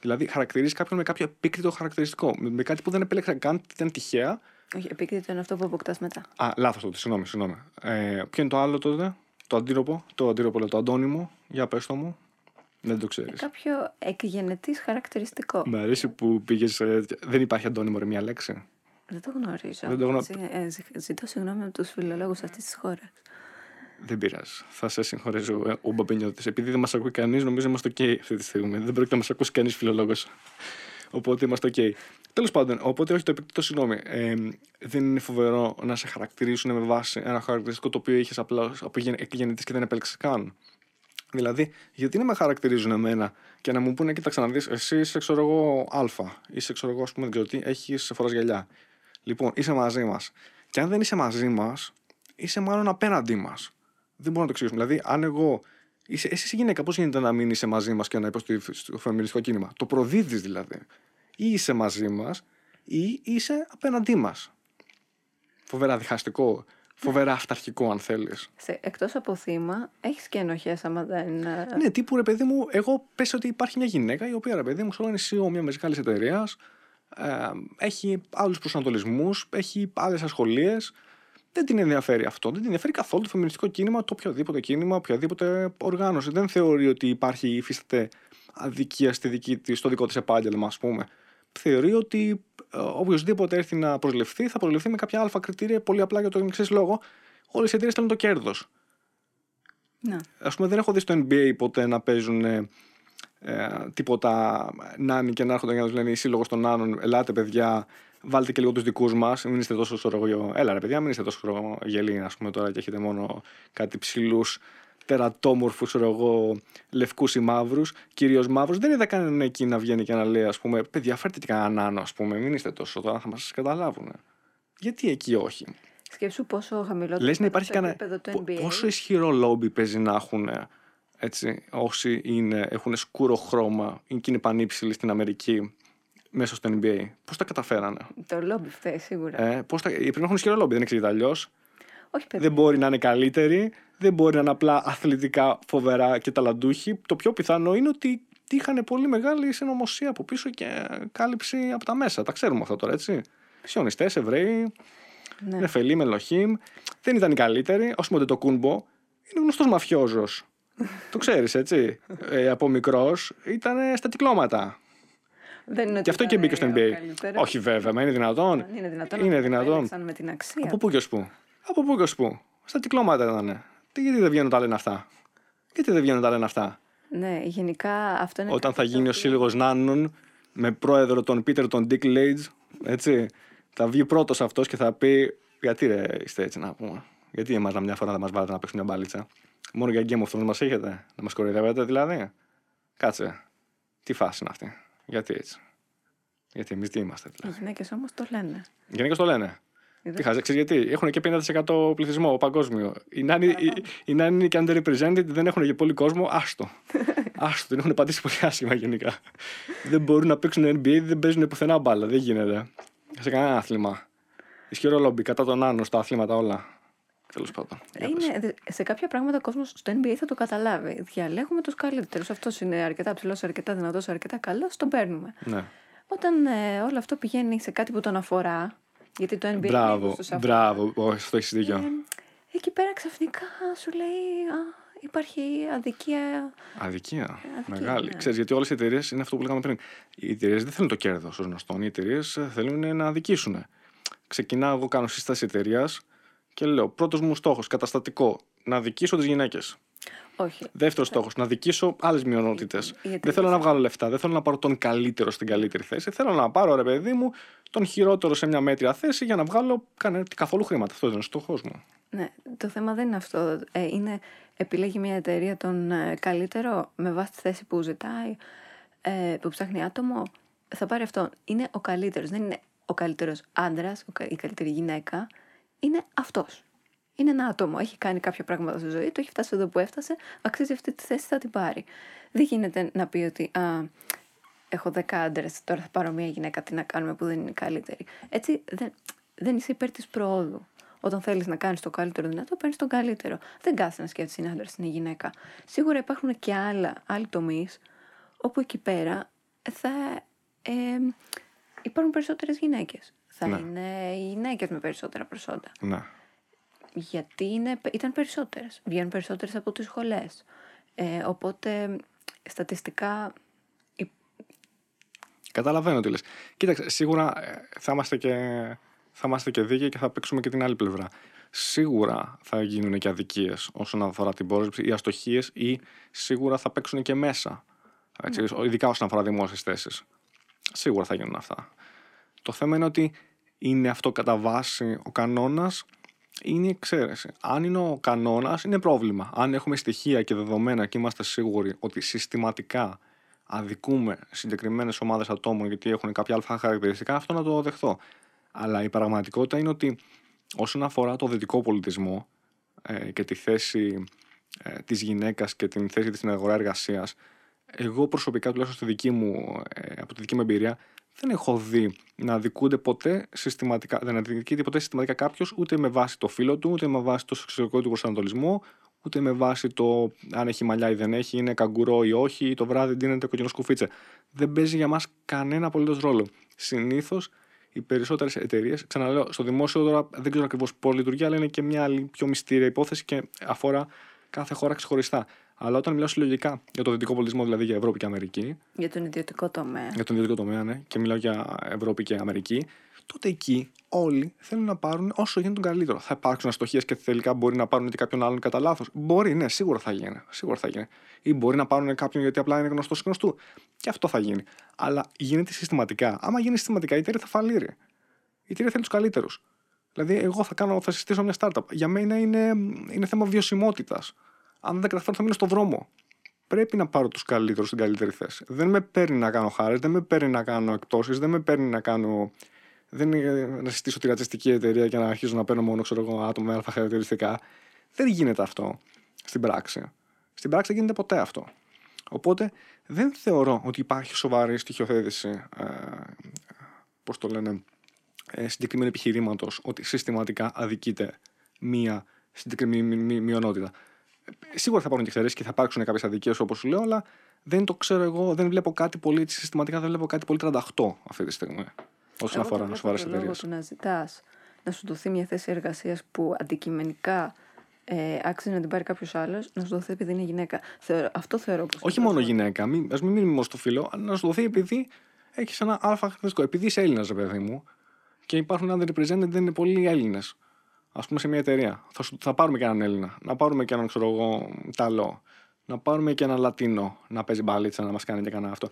Speaker 1: Δηλαδή χαρακτηρίζεις κάποιον με κάποιο επίκτητο χαρακτηριστικό. Με, με κάτι που δεν επέλεξε καν, ήταν τυχαία
Speaker 2: Όχι, επίκτητο είναι αυτό που αποκτάς μετά.
Speaker 1: Α, λάθος τότε, συγγνώμη, συγγνώμη. Ε, ποιο είναι το άλλο τότε, το αντίρροπο, το αντίρροπο, λέω, το αντώνυμο, για πες το μου. Δεν το ξέρεις.
Speaker 2: Κάποιο εκγενετής χαρακτηριστικό.
Speaker 1: Μ' αρέσει που πήγες. δεν υπάρχει αντώνυμο, ρε, μία λέξη.
Speaker 2: Δεν το γνωρίζω.
Speaker 1: Δεν το γνω-
Speaker 2: Ζη- ε, ζη- ζητώ συγγνώμη από τους φιλολόγους αυτής της χώρας.
Speaker 1: Δεν πειράζει. Θα σε συγχωρήσω, ε, ο Μπαμπινιώτης. Επειδή δεν μας ακούει κανείς, νομίζω είμαστε OK αυτή τη στιγμή. Δεν πρόκειται να μας ακούσει κανείς φιλολόγος. Οπότε είμαστε OK. Τέλος πάντων, οπότε όχι το επίκτητο, συγγνώμη. Ε, δεν είναι φοβερό να σε χαρακτηρίσουν με βάση ένα χαρακτηριστικό το οποίο είχες απλά από γεννητή και δεν επέλεξες καν. Δηλαδή, γιατί να με χαρακτηρίζουν εμένα και να μου πούνε, κοίταξε να δεις, εσύ είσαι, ξέρω εγώ, Α. Είσαι, ξέρω εγώ, ας πούμε, δεν ξέρω τι, έχεις φορά γυαλιά. Λοιπόν, είσαι μαζί μας. Και αν δεν είσαι μαζί μας, είσαι μάλλον απέναντί μας. Δεν μπορούμε να το εξηγήσουμε. Δηλαδή, αν εγώ. Είσαι, εσύ είσαι γυναίκα, πώς γίνεται να μην είσαι μαζί μας και να υποστηρίξει στο φεμινιστικό κίνημα; Το προδίδεις δηλαδή. Ή είσαι μαζί μας, ή είσαι απέναντί μας. Φοβερά διχαστικό. Φοβερά αυταρχικό, αν θέλεις.
Speaker 2: Εκτός από θύμα, έχεις και ενοχές άμα δεν. ε,
Speaker 1: Ναι, τύπου ρε παιδί μου, εγώ πες ότι υπάρχει μια γυναίκα η οποία ρε παιδί μου, ξέρω είναι CEO μιας μεγάλης εταιρείας, ε, έχει άλλους προσανατολισμούς, έχει άλλες ασχολίες. Δεν την ενδιαφέρει αυτό. Δεν την ενδιαφέρει καθόλου το φεμινιστικό κίνημα, το οποιοδήποτε κίνημα, οποιαδήποτε οργάνωση. Δεν θεωρεί ότι υπάρχει, υφίσταται αδικία στη δική της, στο δικό της επάγγελμα, ας πούμε. Θεωρεί ότι ε, οποιοδήποτε έρθει να προσληφθεί, θα προσληφθεί με κάποια αλφα κριτήρια πολύ απλά για τον εξή λόγο. Όλες οι εταιρείες θέλουν το κέρδος.
Speaker 2: Ναι.
Speaker 1: Α πούμε, δεν έχω δει στο NBA ποτέ να παίζουν ε, ε, τίποτα νάνοι και να έρχονται για να τους λένε οι σύλλογο των νάνων, ελάτε παιδιά, βάλτε και λίγο τους δικούς μας. Μην είστε τόσο ξέρω, Έλα ρε παιδιά, μην είστε τόσο ξέρω, γελοί, ας πούμε τώρα και έχετε μόνο κάτι ψηλούς, τερατόμορφους, ξέρω εγώ, λευκούς ή μαύρους, κυρίως μαύρους. Δεν είδα κανέναν εκεί να βγαίνει και να λέει, ας πούμε, παιδιά, φέρτε και κανέναν νάνο, ας πούμε, μην είστε τόσο τώρα, θα μας καταλάβουν. Γιατί εκεί όχι;
Speaker 2: Σκέψου πόσο χαμηλό
Speaker 1: Λες να υπάρχει
Speaker 2: το
Speaker 1: κανένα.
Speaker 2: επίπεδο του
Speaker 1: πο-
Speaker 2: NBA.
Speaker 1: Πόσο ισχυρό λόμπι παίζει να έχουν ε, Έτσι, όσοι είναι, έχουν σκούρο χρώμα ή και είναι πανύψηλοι στην Αμερική μέσα στο NBA. Πώς τα καταφέρανε;
Speaker 2: Το λόμπι φταίει σίγουρα.
Speaker 1: Ε, πώς τα... Πρέπει να έχουν ισχυρό λόμπι, δεν εξηγείται αλλιώς.
Speaker 2: Όχι, παιδί.
Speaker 1: Δεν μπορεί να είναι καλύτεροι, δεν μπορεί να είναι απλά αθλητικά φοβερά και ταλαντούχοι. Το πιο πιθανό είναι ότι είχαν πολύ μεγάλη συνωμοσία από πίσω και κάλυψη από τα μέσα. Τα ξέρουμε αυτά τώρα, έτσι. Σιωνιστές, Εβραίοι,
Speaker 2: Ναι.
Speaker 1: Νεφελή, Μελοχήμ. Δεν ήταν οι καλύτεροι. Ω το Κούνμπο είναι γνωστός μαφιόζος. το ξέρεις, έτσι. Ε, από μικρός ήταν στα κυκλώματα.
Speaker 2: Δεν είναι ότι
Speaker 1: Και αυτό και
Speaker 2: ήταν
Speaker 1: μπήκε στο
Speaker 2: ο
Speaker 1: NBA.
Speaker 2: καλύτερος.
Speaker 1: Όχι, βέβαια, μα είναι δυνατόν.
Speaker 2: Αν Είναι δυνατόν
Speaker 1: Είναι
Speaker 2: να το
Speaker 1: δυνατόν.
Speaker 2: επέλεξαν με την αξία.
Speaker 1: Από πού και ως πού. Από πού και ως πού. Στα κυκλώματα ήταν. Τι, γιατί δεν βγαίνουν τα λένε αυτά; Γιατί δεν βγαίνουν τα λένε αυτά;
Speaker 2: Ναι, γενικά αυτό είναι.
Speaker 1: Όταν θα
Speaker 2: κάτι το
Speaker 1: γίνει ο
Speaker 2: οποίο-
Speaker 1: σύλλογος Νάνων με πρόεδρο τον Πίτερ τον Ντίκ Λέιτζ, έτσι, θα βγει πρώτος αυτός και θα πει: Γιατί ρε είστε έτσι να πούμε; Γιατί εμάς μια φορά δεν μας βάλετε να παίξουμε μια μπάλιτσα; Μόνο για Game of Thrones μας έχετε; Να μας κοροϊδεύετε δηλαδή; Κάτσε. Τι φάση είναι αυτή; Γιατί έτσι; Γιατί εμείς τι είμαστε
Speaker 2: Οι
Speaker 1: δηλαδή.
Speaker 2: γυναίκες όμως το λένε.
Speaker 1: Οι γυναίκες το λένε.
Speaker 2: Είδες;
Speaker 1: Τι χάζε, ξέρεις γιατί; Έχουν και 50% πληθυσμό παγκόσμιο. Οι νάνοι, οι, οι νάνοι είναι και underrepresented, δεν έχουν και πολύ κόσμο. Άστο. Άστο, την έχουν πατήσει πολύ άσχημα γενικά. δεν μπορούν να παίξουν NBA, δεν παίζουν πουθενά μπάλα. Δεν γίνεται. Σε κανένα άθλημα. Ισχυρό λόμπι κατά τον άνω στα αθλήματα όλα. Τέλος πάντων. Για πες.
Speaker 2: Είναι, δε- σε κάποια πράγματα ο κόσμος στο NBA θα το καταλάβει. Διαλέγουμε τους καλύτερους. Αυτός είναι αρκετά ψηλός, αρκετά δυνατός, αρκετά καλός, τον παίρνουμε.
Speaker 1: Ναι.
Speaker 2: Όταν ε, όλο αυτό πηγαίνει σε κάτι που τον αφορά, γιατί το NBA
Speaker 1: Μπράβο,
Speaker 2: λίγο στους αφορά,
Speaker 1: μπράβο. Όχι, αυτό έχεις δίκιο.
Speaker 2: ε, εκεί πέρα ξαφνικά σου λέει α, υπάρχει αδικία.
Speaker 1: Αδικία.
Speaker 2: Αδικία,
Speaker 1: Μεγάλη.
Speaker 2: ναι.
Speaker 1: Ξέρεις, γιατί όλες οι εταιρείες είναι αυτό που λέγαμε πριν. Οι εταιρείες δεν θέλουν το κέρδος ως γνωστόν. Οι εταιρείες θέλουν να αδικήσουν. Ξεκινάω, εγώ κάνω σύσταση εταιρείας και λέω: Πρώτος μου στόχος, καταστατικό, να αδικήσω τις γυναίκες.
Speaker 2: Όχι.
Speaker 1: Δεύτερος στόχος, να αδικήσω άλλες μειονότητες.
Speaker 2: εταιρείες-
Speaker 1: Δεν θέλω να βγάλω λεφτά, δεν θέλω να πάρω τον καλύτερο στην καλύτερη θέση. Θέλω να πάρω, ρε παιδί μου, τον χειρότερο σε μια μέτρια θέση για να βγάλω κανένα, καθόλου χρήματα. Αυτό είναι ο στόχος μου.
Speaker 2: Ναι, το θέμα δεν είναι αυτό. Ε, είναι επιλέγει μια εταιρεία τον ε, καλύτερο με βάση τη θέση που ζητάει, ε, που ψάχνει άτομο. Θα πάρει αυτό. Είναι ο καλύτερος. Δεν είναι ο καλύτερος άντρας, η καλύτερη γυναίκα. Είναι αυτός. Είναι ένα άτομο. Έχει κάνει κάποια πράγματα στη ζωή του, έχει φτάσει εδώ που έφτασε. Αξίζει αυτή τη θέση, θα την πάρει. Δεν γίνεται να πει ότι α, έχω δέκα άντρες, τώρα θα πάρω μια γυναίκα. Τι να κάνουμε που δεν είναι η καλύτερη. Έτσι δεν, δεν είσαι υπέρ της προόδου. Όταν θέλεις να κάνεις το καλύτερο δυνατό, παίρνεις τον καλύτερο. Δεν κάθεσαι να σκέφτεσαι είναι άντρας, είναι γυναίκα. Σίγουρα υπάρχουν και άλλα, άλλοι τομείς όπου εκεί πέρα θα ε, υπάρχουν περισσότερες γυναίκες. Θα
Speaker 1: Ναι.
Speaker 2: είναι οι γυναίκες με περισσότερα προσόντα.
Speaker 1: Ναι.
Speaker 2: Γιατί είναι, ήταν περισσότερες. Βγαίνουν περισσότερες από τις σχολές. Ε, οπότε στατιστικά υ-
Speaker 1: Καταλαβαίνω τι λες. Κοίταξε, σίγουρα ε, θα είμαστε και, θα είμαστε και δίκαιοι και θα παίξουμε και την άλλη πλευρά. Σίγουρα θα γίνουν και αδικίες όσον αφορά την πρόσληψη ή αστοχίες ή σίγουρα θα παίξουν και μέσα. Έτσι, Ειδικά όσον αφορά δημόσιες θέσεις. Σίγουρα θα γίνουν αυτά. Το θέμα είναι ότι είναι αυτό κατά βάση ο κανόνας είναι η εξαίρεση. Αν είναι ο κανόνας, είναι πρόβλημα. Αν έχουμε στοιχεία και δεδομένα και είμαστε σίγουροι ότι συστηματικά αδικούμε συγκεκριμένες ομάδες ατόμων γιατί έχουν κάποια αλφα χαρακτηριστικά, αυτό να το δεχθώ. Αλλά η πραγματικότητα είναι ότι όσον αφορά το δυτικό πολιτισμό ε, και τη θέση ε, της γυναίκας και την θέση της στην αγορά εργασίας, εγώ προσωπικά τουλάχιστον στη δική μου, ε, από τη δική μου εμπειρία δεν έχω δει να αδικούνται ποτέ συστηματικά, δεν αδικείται ποτέ συστηματικά κάποιος ούτε με βάση το φύλλο του, ούτε με βάση το σεξουαλικό του προσανατολισμό, ούτε με βάση το αν έχει μαλλιά ή δεν έχει, είναι καγκουρό ή όχι, ή το βράδυ ντύνεται κοκκινός σκουφίτσε. Δεν παίζει για μας κανένα απολύτως ρόλο. Συνήθως οι περισσότερες εταιρείες, ξαναλέω, στο δημόσιο τώρα δεν ξέρω ακριβώς πώς λειτουργεί, αλλά είναι και μια άλλη πιο μυστήρια υπόθεση και αφορά κάθε χώρα ξεχωριστά. Αλλά όταν μιλάω συλλογικά για το δυτικό πολιτισμό, δηλαδή για Ευρώπη και Αμερική,
Speaker 2: για τον ιδιωτικό τομέα.
Speaker 1: για τον ιδιωτικό τομέα, ναι, και μιλάω για Ευρώπη και Αμερική, τότε εκεί όλοι θέλουν να πάρουν όσο γίνεται τον καλύτερο. Θα υπάρξουν αστοχίες και τελικά μπορεί να πάρουν και κάποιον άλλον κατά λάθος. Μπορεί, ναι, σίγουρα θα γίνει. Σίγουρα θα γίνει. Ή μπορεί να πάρουν κάποιον γιατί απλά είναι γνωστός γνωστού. Και αυτό θα γίνει. Αλλά γίνεται συστηματικά. Άμα γίνει συστηματικά, η εταιρεία θα φαλείρει. Η εταιρεία θέλει τους καλύτερους. Δηλαδή, εγώ θα, κάνω, θα συστήσω μια startup. Για μένα είναι, είναι θέμα βιωσιμότητας. Αν δεν τα καταφέρω, θα μείνω στο δρόμο. Πρέπει να πάρω τους καλύτερους στην καλύτερη θέση. Δεν με παίρνει να κάνω χάρε, δεν με παίρνει να κάνω εκτόσεις, δεν με παίρνει να κάνω. Δεν είναι να συστήσω τη ρατσιστική εταιρεία και να αρχίζω να παίρνω μόνο ξέρω εγώ, άτομα με αλφα χαρακτηριστικά. Δεν γίνεται αυτό στην πράξη. Στην πράξη δεν γίνεται ποτέ αυτό. Οπότε δεν θεωρώ ότι υπάρχει σοβαρή στοιχειοθέτηση, ε, πώς το λένε, ε, συγκεκριμένου επιχειρήματος ότι συστηματικά αδικείται μία συγκεκριμένη μειονότητα. Σίγουρα θα υπάρχουν και εξαιρέσεις και θα υπάρξουν κάποιες αδικίες όπως σου λέω, αλλά δεν το ξέρω εγώ, δεν βλέπω κάτι πολύ συστηματικά, δεν βλέπω κάτι πολύ 38 αυτή τη στιγμή. Όσον
Speaker 2: Εγώ
Speaker 1: αφορά
Speaker 2: το
Speaker 1: σοβαρές
Speaker 2: βλέπω το
Speaker 1: εταιρείες.
Speaker 2: λόγο του να ζητάς να σου δοθεί μια θέση εργασίας που αντικειμενικά ε, άξιζε να την πάρει κάποιος άλλος, να σου δοθεί επειδή είναι γυναίκα. Θεωρώ, αυτό θεωρώ πως
Speaker 1: Όχι
Speaker 2: είναι
Speaker 1: μόνο
Speaker 2: τόσο-
Speaker 1: γυναίκα, μην, ας μην μείνουμε μόνο στο φίλο, αλλά να σου δοθεί επειδή έχεις ένα αλφα χαρακτηριστικό. Επειδή είσαι Έλληνας, ρε παιδί μου, και υπάρχουν underrepresented, δεν είναι πολλοί Έλληνες. Α πούμε σε μια εταιρεία. Θα, σου- θα πάρουμε και έναν Έλληνα, να πάρουμε και έναν, ξέρω εγώ, Ιταλό, να πάρουμε και έναν Λατίνο να παίζει μπαλίτσα, να μας κάνει και κανένα αυτό.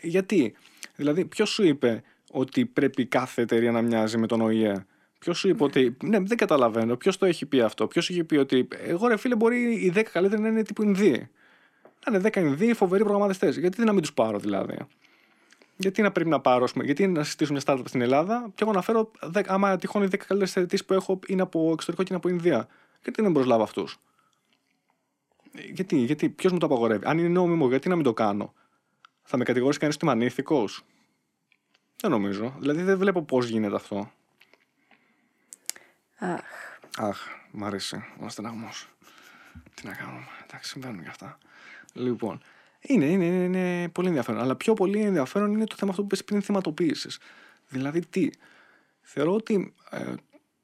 Speaker 1: Γιατί, δηλαδή, ποιος σου είπε ότι πρέπει κάθε εταιρεία να μοιάζει με τον ΟΗΕ; Ποιος σου είπε ότι. Ναι, δεν καταλαβαίνω. Ποιος το έχει πει αυτό; Ποιος έχει πει ότι. Εγώ, ρε φίλε, μπορεί οι 10 καλύτεροι να είναι τύπου Ινδίοι. Να είναι 10 Ινδίοι, φοβεροί προγραμματιστές. Γιατί να μην τους πάρω δηλαδή; Γιατί να πρέπει να πάρω, ας πούμε, γιατί να συστήσω μια startup στην Ελλάδα και εγώ να φέρω, 10, άμα τυχόν οι 10 καλύτερες θετήσει που έχω είναι από εξωτερικό και είναι από Ινδία. Γιατί δεν προσλάβω αυτούς; Γιατί, γιατί ποιος μου το απαγορεύει; Αν είναι νόμιμο, γιατί να μην το κάνω; Θα με κατηγορήσει κανείς ότι είμαι ανήθικος; Δεν νομίζω. Δηλαδή δεν βλέπω πώς γίνεται αυτό.
Speaker 2: Αχ,
Speaker 1: Αχ, μ' αρέσει. Ο στεναγμός. Τι να κάνουμε; Εντάξει, συμβαίνουν και αυτά. Λοιπόν, είναι, είναι, είναι, είναι πολύ ενδιαφέρον. Αλλά πιο πολύ ενδιαφέρον είναι το θέμα αυτό που πες πριν θυματοποίησης. Δηλαδή, τι. Θεωρώ ότι ε,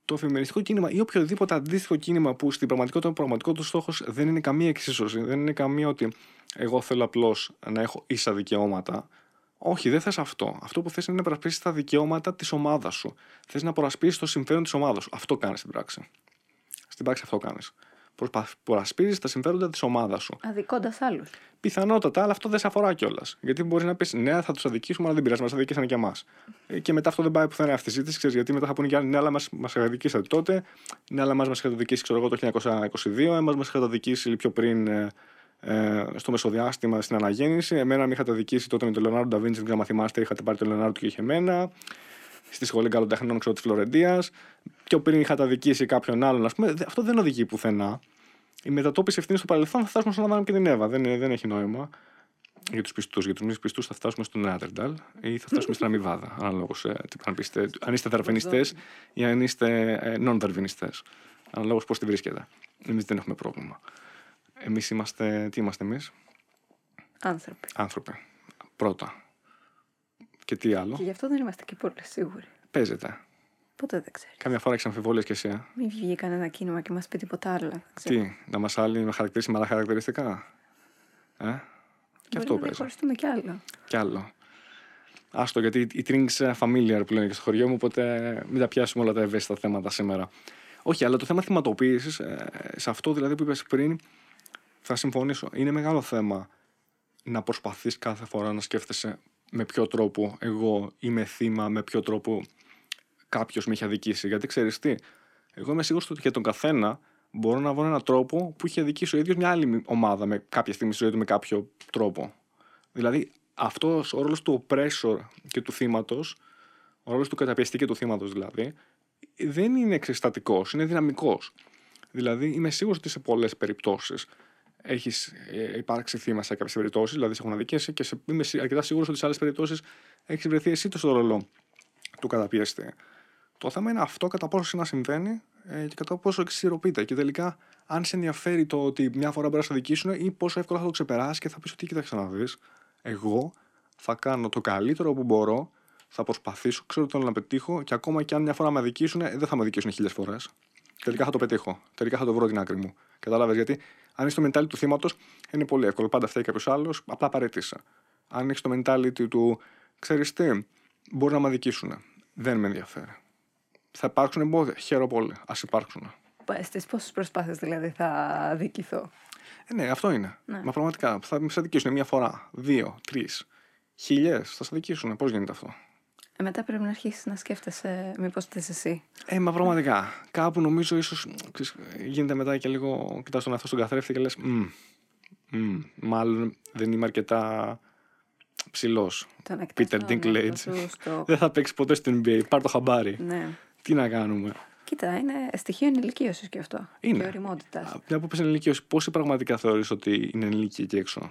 Speaker 1: το φεμινιστικό κίνημα ή οποιοδήποτε αντίστοιχο κίνημα που στην πραγματικότητα ο πραγματικός του στόχος δεν είναι καμία εξίσωση, δεν είναι καμία ότι εγώ θέλω απλώς να έχω ίσα δικαιώματα. Όχι, δεν θες αυτό. Αυτό που θες είναι να προασπίσει τα δικαιώματα της ομάδας σου. Θες να προασπίσεις το συμφέρον της ομάδας σου. Αυτό κάνεις στην πράξη. Στην πράξη αυτό κάνεις. Προασπίζει τα συμφέροντα της ομάδας σου.
Speaker 2: αδικώντας άλλους.
Speaker 1: Πιθανότατα, αλλά αυτό δεν σε αφορά κιόλας. Γιατί μπορείς να πεις ναι, θα τους αδικήσουμε, αλλά δεν πειράζει, μας αδικήσανε και εμάς. Και μετά αυτό δεν πάει πουθενά αυτή η συζήτηση, ξέρεις, γιατί μετά θα πούνε κι άλλοι ναι, αλλά μας αδικήσατε τότε, ναι, αλλά μας είχατε αδικήσει, ξέρω εγώ, το 1922, εμά μας είχατε αδικήσει πιο πριν ε, ε, στο μεσοδιάστημα στην αναγέννηση. Εμένα με είχατε αδικήσει τότε με τον Λεωνάρντο Νταβίντσι, δεν ξέρω αν θυμάστε, είχατε πάρει τον Λεωνάρντο και είχε εμένα. Στη σχολή καλοτεχνών, ξέρω της Φλωρεντίας. Πιο πριν είχατε αδικήσει κάποιον άλλον, ας πούμε. Δε- Αυτό δεν οδηγεί πουθενά. Η μετατόπιση ευθύνης στο παρελθόν θα φτάσουμε στον Αδάμ και την Εύα. Δεν, δεν έχει νόημα. Για τους πιστούς. Για τους μη πιστούς θα φτάσουμε στον Νέατερνταλ ή θα φτάσουμε στην Αμοιβάδα. Αναλόγως αν, είστε, αν είστε δαρβενιστέ ή αν είστε ε, non-δαρβενιστέ. Αναλόγως πώς τη βρίσκεται. Εμείς δεν έχουμε πρόβλημα. Εμείς είμαστε. Τι είμαστε εμείς,
Speaker 2: Άνθρωποι.
Speaker 1: άνθρωποι. Πρώτα. Και τι άλλο;
Speaker 2: Και γι' αυτό δεν είμαστε και πολύ σίγουροι.
Speaker 1: Παίζεται.
Speaker 2: Ποτέ δεν ξέρεις.
Speaker 1: Κάμια φορά έχεις αμφιβολίε κι εσύ. ε;
Speaker 2: Μην βγει κανένα κίνημα και μας πει τίποτα άλλο. δεν ξέρω.
Speaker 1: Τι, να μας άλλοι με χαρακτηρίσει με άλλα χαρακτηριστικά; Ε; Και
Speaker 2: Μπορεί
Speaker 1: αυτό
Speaker 2: να
Speaker 1: παίζει.
Speaker 2: διαχωριστούμε κι άλλο.
Speaker 1: Κι άλλο. Άστο, γιατί οι drinks familiar που λένε και στο χωριό μου, οπότε μην τα πιάσουμε όλα τα ευαίσθητα θέματα σήμερα. Όχι, αλλά το θέμα θυματοποίησης, σε αυτό δηλαδή που είπες πριν, θα συμφωνήσω. Είναι μεγάλο θέμα να προσπαθείς κάθε φορά να σκέφτεσαι με ποιο τρόπο εγώ είμαι θύμα, με ποιο τρόπο κάποιος με έχει αδικήσει. Γιατί ξέρεις τι, εγώ είμαι σίγουρος ότι για τον καθένα μπορώ να βρω έναν τρόπο που είχε αδικήσει ο ίδιος μια άλλη ομάδα με κάποια στιγμή στη ζωή του με κάποιο τρόπο. Δηλαδή, αυτός ο ρόλος του oppressor και του θύματος, ο ρόλος του καταπιεστή και του θύματος δηλαδή, δεν είναι εξαισθητικό, είναι δυναμικός. Δηλαδή, είμαι σίγουρος ότι σε πολλές περιπτώσεις έχεις υπάρξει θύμα σε κάποιες περιπτώσεις, δηλαδή σε έχουν αδικήσει και σε, είμαι σι- αρκετά σίγουρος ότι σε άλλες περιπτώσεις έχεις βρεθεί εσύ το στο ρόλο του καταπιεστή. Το θέμα είναι αυτό κατά πόσο συχνά συμβαίνει ε, και κατά πόσο εξισορροπείται. Και τελικά, αν σε ενδιαφέρει το ότι μια φορά μπορείς να σε αδικήσουν ή πόσο εύκολα θα το ξεπεράσει και θα πεις ότι κοίταξε να δεις, εγώ θα κάνω το καλύτερο που μπορώ, θα προσπαθήσω, ξέρω τι θέλω να πετύχω και ακόμα και αν μια φορά με αδικήσουν, ε, δεν θα με αδικήσουν χίλιες φορές. Τελικά θα το πετύχω. Τελικά θα το βρω την άκρη μου. Κατάλαβες γιατί, αν έχεις το mentality του θύματος, είναι πολύ εύκολο. Πάντα φταίει κάποιος άλλος, απλά παρέτησε. Αν έχεις το mentality του, ξέρεις τι, μπορεί να με αδικήσουν. Δεν με ενδιαφέρει. Θα υπάρξουν εμπόδια. Χαίρομαι πολύ. Α υπάρξουν.
Speaker 2: Στις πόσες προσπάθειες δηλαδή θα αδικηθώ;
Speaker 1: Ε, ναι, αυτό είναι.
Speaker 2: Ναι.
Speaker 1: Μα πραγματικά θα σε αδικήσουν μία φορά, δύο, τρεις, χιλιέ. Θα σε αδικήσουν. Πώς γίνεται αυτό;
Speaker 2: Ε, μετά πρέπει να αρχίσεις να σκέφτεσαι μήπως θες εσύ.
Speaker 1: Ε, μα πραγματικά. Κάπου νομίζω ίσως γίνεται μετά και λίγο. Κοιτάς τον εαυτό στον καθρέφτη και λες. Μάλλον δεν είμαι αρκετά ψηλός.
Speaker 2: Το να
Speaker 1: Peter
Speaker 2: κοιτάς τον
Speaker 1: Dinklage.
Speaker 2: εαυτό σου στο-
Speaker 1: Δεν θα παίξει ποτέ στην NBA. Πάρ το χαμπάρι.
Speaker 2: Ναι.
Speaker 1: Τι να κάνουμε.
Speaker 2: κοίτα, είναι στοιχείο ενηλικίωσης και αυτό.
Speaker 1: Είναι.
Speaker 2: Και οριμότητας.
Speaker 1: Α, Μια που πες ενηλικίωση, πόσοι πραγματικά θεωρείς ότι είναι ενήλικοι εκεί έξω;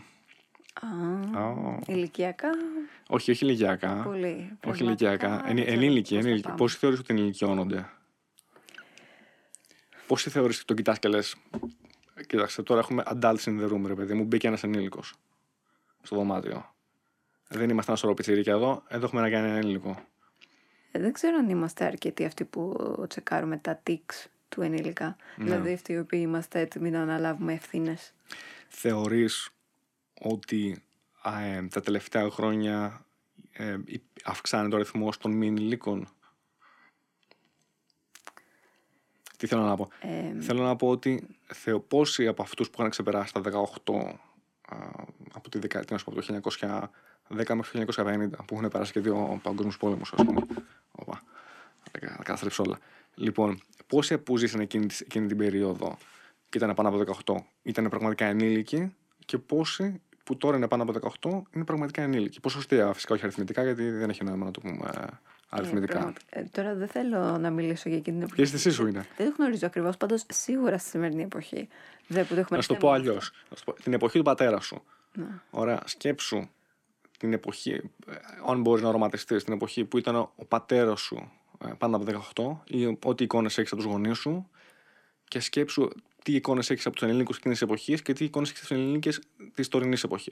Speaker 2: Α,
Speaker 1: Α.
Speaker 2: ηλικιακά,
Speaker 1: Όχι, όχι ηλικιακά.
Speaker 2: πολύ.
Speaker 1: Όχι
Speaker 2: Πραγματικά,
Speaker 1: ηλικιακά.
Speaker 2: δεν
Speaker 1: Ενη,
Speaker 2: ξέρω
Speaker 1: ενήλικοι,
Speaker 2: πώς θα
Speaker 1: ενήλικοι.
Speaker 2: πάμε;
Speaker 1: Πόσοι θεωρείς ότι ενηλικιώνονται. Πόσοι θεωρείς ότι τον κοιτάς και λες Κοίταξε, τώρα έχουμε adults in the room, ρε παιδί μου. Μπήκε ένας ενήλικος στο δωμάτιο. Δεν είμαστε ένα σωρό πιτσιρίκια εδώ. Εδώ έχουμε να κάνει ένα ενήλικο.
Speaker 2: Ε, Δεν ξέρω αν είμαστε αρκετοί αυτοί που τσεκάρουμε τα tics του ενήλικα.
Speaker 1: Ναι.
Speaker 2: Δηλαδή αυτοί οι οποίοι είμαστε έτοιμοι να αναλάβουμε ευθύνες.
Speaker 1: Θεωρείς ότι α, ε, τα τελευταία χρόνια ε, υ- αυξάνεται ο αριθμός των μη ενηλίκων. Τι θέλω να πω.
Speaker 2: Ε,
Speaker 1: Θέλω να πω ότι θεω, πόσοι από αυτούς που είχαν ξεπεράσει τα 18 α, από τη δεκαετία, ας πούμε, από το 1910 μέχρι το 1950, που έχουν περάσει και δύο παγκόσμιους πόλεμους, ας πούμε. Οπα, τα κα- τα καταστρέψω όλα. Λοιπόν, πόσοι που ζήσαν εκείνη, τη- εκείνη την περίοδο και ήταν πάνω από 18, ήταν πραγματικά ενήλικοι και πόσοι που τώρα είναι πάνω από 18 είναι πραγματικά ενήλικοι. Ποσοστία, φυσικά όχι αριθμητικά, γιατί δεν έχει νόημα να το πούμε ε, αριθμητικά.
Speaker 2: ε, πραγματι- ε, τώρα δεν θέλω να μιλήσω για εκείνη την εποχή.
Speaker 1: Η αίσθησή σου είναι.
Speaker 2: Δεν το γνωρίζω ακριβώς, πάντως σίγουρα στη σημερινή εποχή. Δεν που το έχουμε
Speaker 1: Να σου το
Speaker 2: θέμα
Speaker 1: πω
Speaker 2: αυτό.
Speaker 1: αλλιώ. Την εποχή του πατέρα σου.
Speaker 2: Ναι.
Speaker 1: Ωραία, σκέψου την εποχή, ε, αν μπορείς να οραματιστείς, την εποχή που ήταν ο πατέρας σου ε, πάνω από 18 ή ό,τι εικόνες έχεις από τους γονείς σου και σκέψου τι εικόνες έχεις από τους ενήλικου εκείνη τη εποχή και τι εικόνες έχεις από του ενήλικε τη τωρινή εποχή.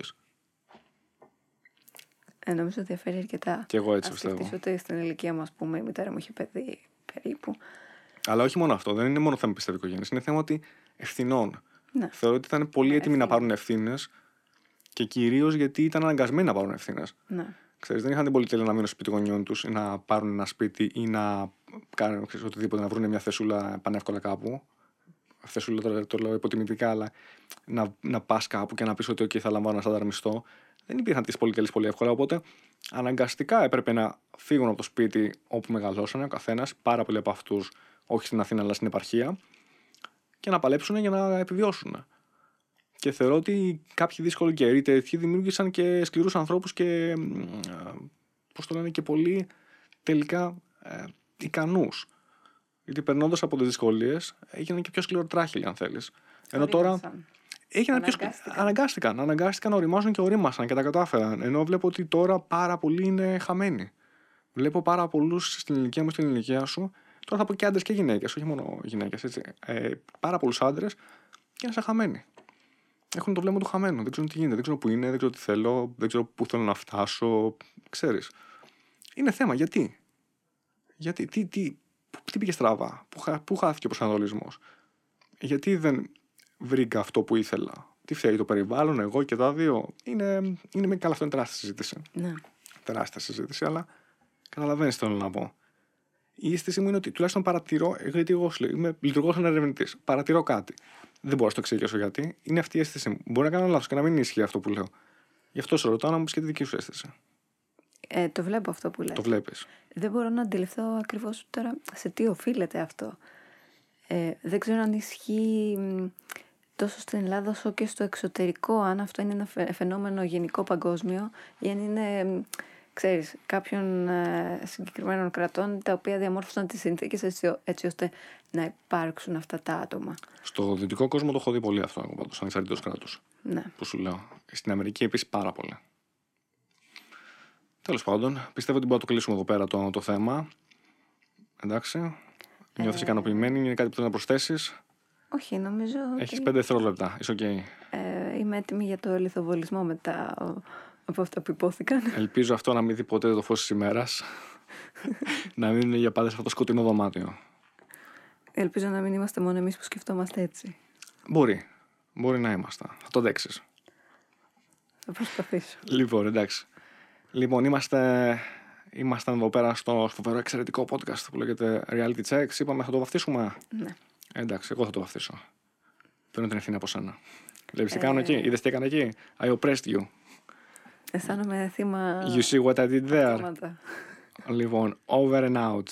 Speaker 2: Ε, νομίζω ότι διαφέρει αρκετά.
Speaker 1: Και εγώ έτσι
Speaker 2: Ας
Speaker 1: πιστεύω.
Speaker 2: σκεφτείς ότι στην ηλικία μα, πούμε, η μητέρα μου είχε παιδί περίπου.
Speaker 1: Αλλά όχι μόνο αυτό, δεν είναι μόνο θέμα πιστεύω οικογένειας. Είναι θέμα ότι ευθυνών.
Speaker 2: Ναι.
Speaker 1: Θεωρώ ότι ήταν πολύ έτοιμοι να
Speaker 2: ευθύνες.
Speaker 1: πάρουν ευθύνες και κυρίως γιατί ήταν αναγκασμένοι να πάρουν ευθύνες.
Speaker 2: Ναι.
Speaker 1: Ξέρεις, δεν είχαν την πολυτέλεια να μείνουν στο σπίτι γονιών τους ή να πάρουν ένα σπίτι ή να κάνουν ξέρεις, οτιδήποτε, να βρουν μια θεσούλα πανεύκολα κάπου. Θεσούλα τώρα το λέω υποτιμητικά, αλλά να, να πας κάπου και να πεις ότι okay, θα λαμβάνω ένα στάνταρ μισθό. Δεν υπήρχαν τις πολυτέλειε πολύ εύκολα. Οπότε αναγκαστικά έπρεπε να φύγουν από το σπίτι όπου μεγαλώσανε ο καθένας, πάρα πολλοί από αυτούς, όχι στην Αθήνα αλλά στην επαρχία, και να παλέψουν για να επιβιώσουν. Και θεωρώ ότι κάποιοι δύσκολοι καιροί τέτοιοι δημιούργησαν και σκληρούς ανθρώπους και, μ, α, πώς το λένε, και πολύ τελικά ε, ικανούς. Γιατί περνώντας από τις δυσκολίες έγιναν και πιο σκληροτράχυλοι αν θέλεις. Ενώ τώρα
Speaker 2: Ορίμασαν.
Speaker 1: έγιναν πιο σκλη-
Speaker 2: Αναγκάστηκαν.
Speaker 1: αναγκάστηκαν, αναγκάστηκαν να οριμάσουν και ορίμασαν και τα κατάφεραν. Ενώ βλέπω ότι τώρα πάρα πολλοί είναι χαμένοι. Βλέπω πάρα πολλούς στην ηλικία μου, στην ηλικία σου. Τώρα θα πω και άντρες και γυναίκες, όχι μόνο γυναίκες. Ε, πάρα πολλούς άντρες και είναι σαν χαμένοι. Έχουν το βλέμμα του χαμένου. Δεν ξέρουν τι γίνεται, δεν ξέρουν που είναι, δεν ξέρω τι θέλω, δεν ξέρω πού θέλω να φτάσω. Ξέρεις. Είναι θέμα. Γιατί; Γιατί, τι, τι, πού- τι πήγε στραβά, πού, χα- πού χάθηκε ο προσανατολισμός; Γιατί δεν βρήκα αυτό που ήθελα; Τι φταίει το περιβάλλον, εγώ και τα δύο; Είναι, είναι με καλά, αυτό είναι τεράστια συζήτηση.
Speaker 2: Ναι.
Speaker 1: Τεράστια συζήτηση, αλλά καταλαβαίνεις τι θέλω να πω. Η αίσθηση μου είναι ότι τουλάχιστον παρατηρώ, γιατί εγώ σου λέω, είμαι λειτουργός σαν ερευνητής. Παρατηρώ κάτι. Δεν μπορώ να το εξηγήσω γιατί. Είναι αυτή η αίσθηση μου. Μπορεί να κάνω λάθος και να μην ισχύει αυτό που λέω. Γι' αυτό σε ρωτάω να μου πεις και τη δική σου αίσθηση.
Speaker 2: Ε, το βλέπω αυτό που λες.
Speaker 1: Το βλέπεις.
Speaker 2: Δεν μπορώ να αντιληφθώ ακριβώς τώρα σε τι οφείλεται αυτό. Ε, δεν ξέρω αν ισχύει μ, τόσο στην Ελλάδα όσο και στο εξωτερικό, αν αυτό είναι ένα φαι- φαινόμενο γενικό παγκόσμιο ή αν είναι, μ, ξέρεις, κάποιων ε, συγκεκριμένων κρατών τα οποία διαμόρφωσαν τις συνθήκες έτσι, έτσι ώστε να υπάρξουν αυτά τα άτομα.
Speaker 1: Στο δυτικό κόσμο το έχω δει πολύ αυτό, εγώ πάντως, ανεξαρτήτως κράτους.
Speaker 2: Ναι.
Speaker 1: Που σου λέω. Στην Αμερική επίσης πάρα πολύ. Τέλος πάντων, πιστεύω ότι μπορούμε να το κλείσουμε εδώ πέρα το, το θέμα. Εντάξει. Νιώθεις ικανοποιημένη, είναι κάτι που θέλεις να προσθέσεις;
Speaker 2: Όχι, νομίζω
Speaker 1: Έχεις
Speaker 2: ότι
Speaker 1: πέντε δευτερόλεπτα. Είσαι οκ.
Speaker 2: ε, είμαι έτοιμη για το λιθοβολισμό μετά ο- από αυτά που ειπώθηκαν.
Speaker 1: Ελπίζω αυτό να μην δει ποτέ το φως της ημέρας. να μην είναι για πάντα σε αυτό το σκοτεινό δωμάτιο.
Speaker 2: Ελπίζω να μην είμαστε μόνο εμείς που σκεφτόμαστε έτσι.
Speaker 1: Μπορεί. Μπορεί να είμαστε. Θα το δείξει.
Speaker 2: Θα προσπαθήσω.
Speaker 1: Λοιπόν, εντάξει. Λοιπόν, είμαστε, ήμασταν εδώ πέρα στο φοβερό εξαιρετικό podcast που λέγεται Reality Checks. Είπαμε θα το βαφτίσουμε;
Speaker 2: Ναι.
Speaker 1: Ε, εντάξει, εγώ θα το βαφτίσω. Παίρνω την ευθύνη από σένα. Βλέπεις τι
Speaker 2: Ε.
Speaker 1: κάνω εκεί, είδες τι έκανα εκεί; I oppressed you.
Speaker 2: Αισθάνομαι θύμα
Speaker 1: You see what I did there;
Speaker 2: θύματα.
Speaker 1: Λοιπόν, over and out.